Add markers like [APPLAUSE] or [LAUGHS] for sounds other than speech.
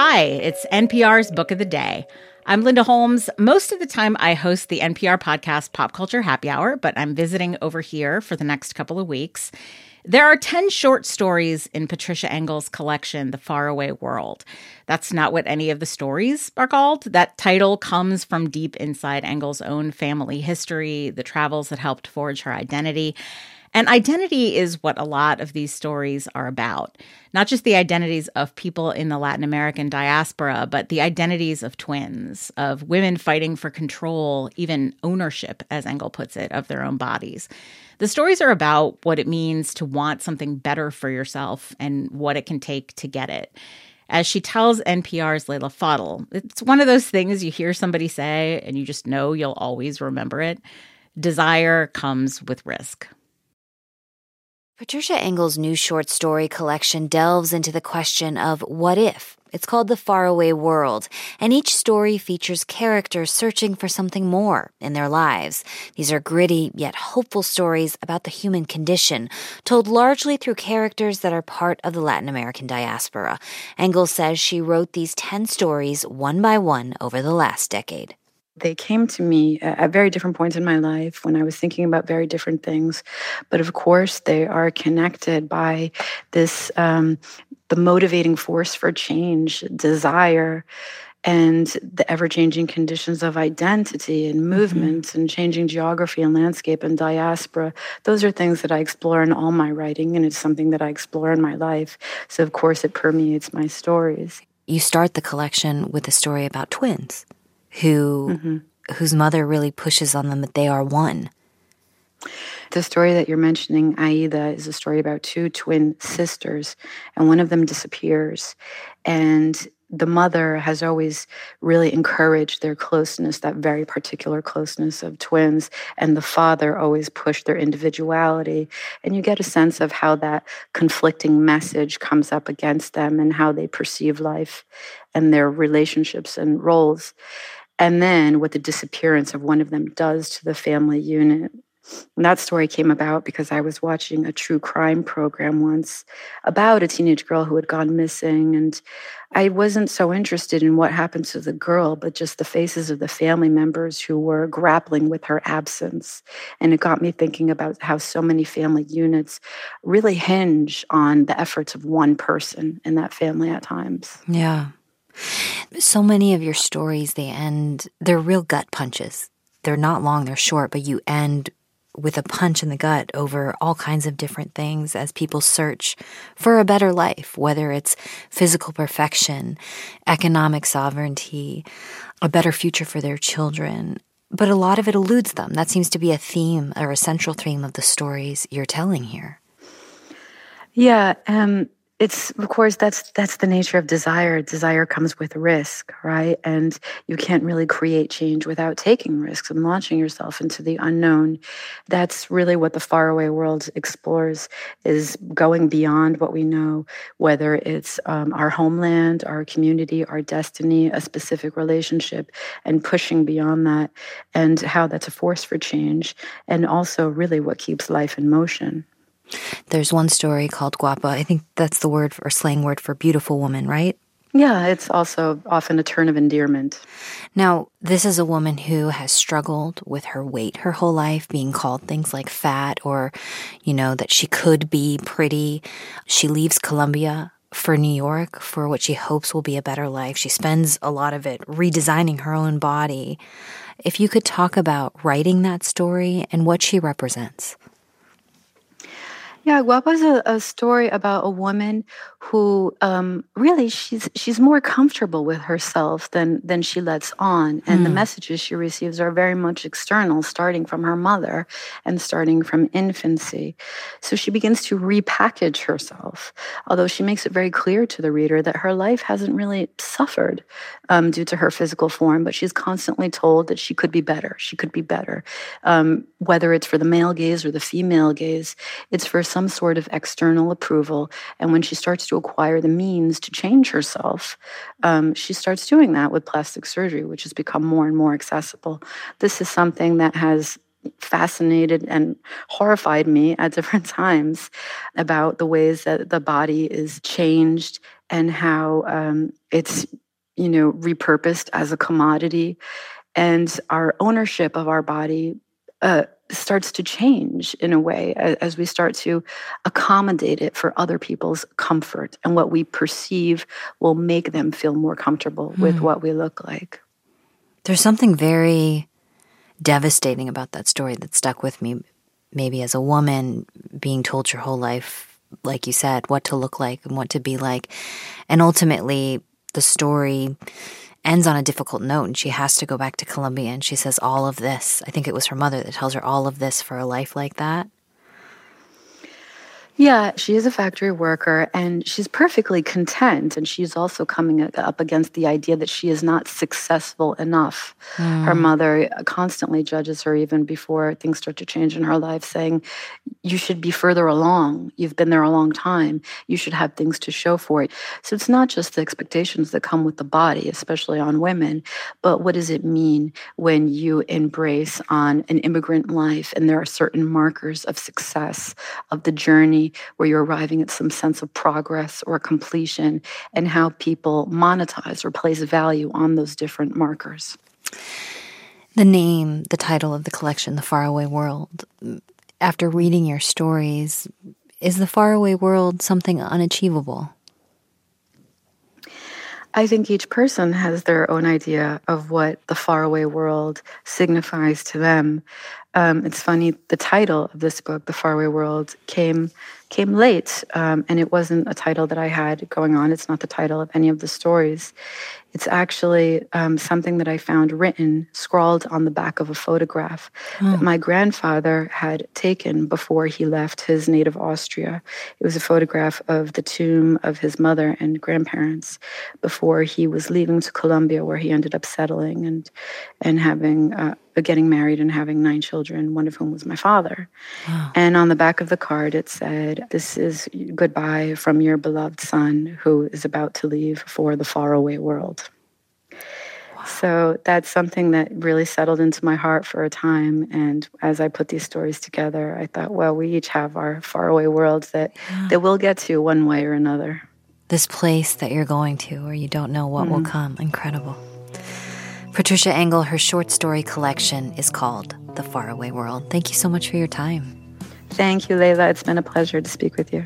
Hi, it's NPR's Book of the Day. I'm Linda Holmes. Most of the time, I host the NPR podcast Pop Culture Happy Hour, but I'm visiting over here for the next couple of weeks. There are 10 short stories in Patricia Engel's collection, The Faraway World. That's not what any of the stories are called. That title comes from deep inside Engel's own family history, the travels that helped forge her identity. And identity is what a lot of these stories are about. Not just the identities of people in the Latin American diaspora, but the identities of twins, of women fighting for control, even ownership, as Engel puts it, of their own bodies. The stories are about what it means to want something better for yourself and what it can take to get it. As she tells NPR's Leila Fadel, it's one of those things you hear somebody say and you just know you'll always remember it. Desire comes with risk. Patricia Engel's new short story collection delves into the question of what if. It's called The Faraway World, and each story features characters searching for something more in their lives. These are gritty yet hopeful stories about the human condition, told largely through characters that are part of the Latin American diaspora. Engel says she wrote these 10 stories one by one over the last decade they came to me at very different points in my life when I was thinking about very different things. But of course, they are connected by this um, the motivating force for change, desire, and the ever changing conditions of identity and mm-hmm. movement mm-hmm. and changing geography and landscape and diaspora. Those are things that I explore in all my writing, and it's something that I explore in my life. So, of course, it permeates my stories. You start the collection with a story about twins who mm-hmm. whose mother really pushes on them that they are one. The story that you're mentioning, Aida, is a story about two twin sisters, and one of them disappears. And the mother has always really encouraged their closeness, that very particular closeness of twins, and the father always pushed their individuality. And you get a sense of how that conflicting message comes up against them and how they perceive life and their relationships and roles and then what the disappearance of one of them does to the family unit. And that story came about because I was watching a true crime program once about a teenage girl who had gone missing. And I wasn't so interested in what happened to the girl, but just the faces of the family members who were grappling with her absence. And it got me thinking about how so many family units really hinge on the efforts of one person in that family at times. Yeah. So many of your stories, they end, they're real gut punches. They're not long, they're short, but you end with a punch in the gut over all kinds of different things as people search for a better life, whether it's physical perfection, economic sovereignty, a better future for their children. But a lot of it eludes them. That seems to be a theme or a central theme of the stories you're telling here. Yeah, um, it's of course that's that's the nature of desire. Desire comes with risk right? And you can't really create change without taking risks and launching yourself into the unknown. That's really what the faraway world explores is going beyond what we know whether it's um, our homeland our community our destiny a specific relationship and pushing beyond that and how that's a force for change and also really what keeps life in motion there's one story called Guapa. I think that's the word or slang word for beautiful woman, right? Yeah, it's also often a term of endearment. Now, this is a woman who has struggled with her weight her whole life, being called things like fat or, you know, that she could be pretty. She leaves Colombia for New York for what she hopes will be a better life. She spends a lot of it redesigning her own body. If you could talk about writing that story and what she represents. Yeah, Guapa is a, a story about a woman who um, really she's she's more comfortable with herself than than she lets on, and mm. the hmm. messages she receives are very much external, starting from her mother and starting from infancy. So she begins to repackage herself, although she makes it very clear to the reader that her life hasn't really suffered um, due to her physical form, but she's constantly told that she could be better. She could be better, um, whether it's for the male gaze or the female gaze. It's for some some sort of external approval. And when she starts to acquire the means to change herself, um, she starts doing that with plastic surgery, which has become more and more accessible. This is something that has fascinated and horrified me at [LAUGHS] different times about the ways that the body is changed and how um, it's you know repurposed as a commodity and our ownership of our body uh, starts to change in a way as we start to accommodate it for other people's comfort and what we perceive will make them feel more comfortable mm. with hmm. what we look like. There's something very devastating about that story that stuck with me, maybe as a woman being told your whole life, like you said, what to look like and what to be like. And ultimately, the story ends on a difficult note and she has to go back to Colombia and she says all of this. I think it was her mother that tells her all of this for a life like that. Yeah, she is a factory worker and she's perfectly content. And she's also coming up against the idea that she is not successful enough. Mm. Her mother constantly judges her even before things start to change in her life, saying, You should be further along. You've been there a long time. You should have things to show for it. So it's not just the expectations that come with the body, especially on women, but what does it mean when you embrace on an immigrant life and there are certain markers of success, of the journey? Where you're arriving at some sense of progress or completion and how people monetize or place value on those different markers. The name, the title of the collection, The Faraway World, after reading your stories, is the faraway world something unachievable? I think each person has their own idea of what the faraway world signifies to them. Um, it's funny, the title of this book, The Faraway World, came came late, um, and it wasn't a title that I had going on. It's not the title of any of the stories. It's actually um, something that I found written, scrawled on the back of a photograph mm. that my grandfather had taken before he left his native Austria. It was a photograph of the tomb of his mother and grandparents before he was leaving to Colombia, where he ended up settling and and having. Uh, getting married and having nine children, one of whom was my father. Wow. And on the back of the card, it said, This is goodbye from your beloved son who is about to leave for the faraway world. Wow. So that's something that really settled into my heart for a time. And as I put these stories together, I thought, well, we each have our faraway worlds that, yeah. that we'll get to one way or another. This place that you're going to, where you don't know what mm-hmm. will come. Incredible. Patricia Engel, her short story collection is called The Faraway World. Thank you so much for your time. Thank you, Leila. It's been a pleasure to speak with you.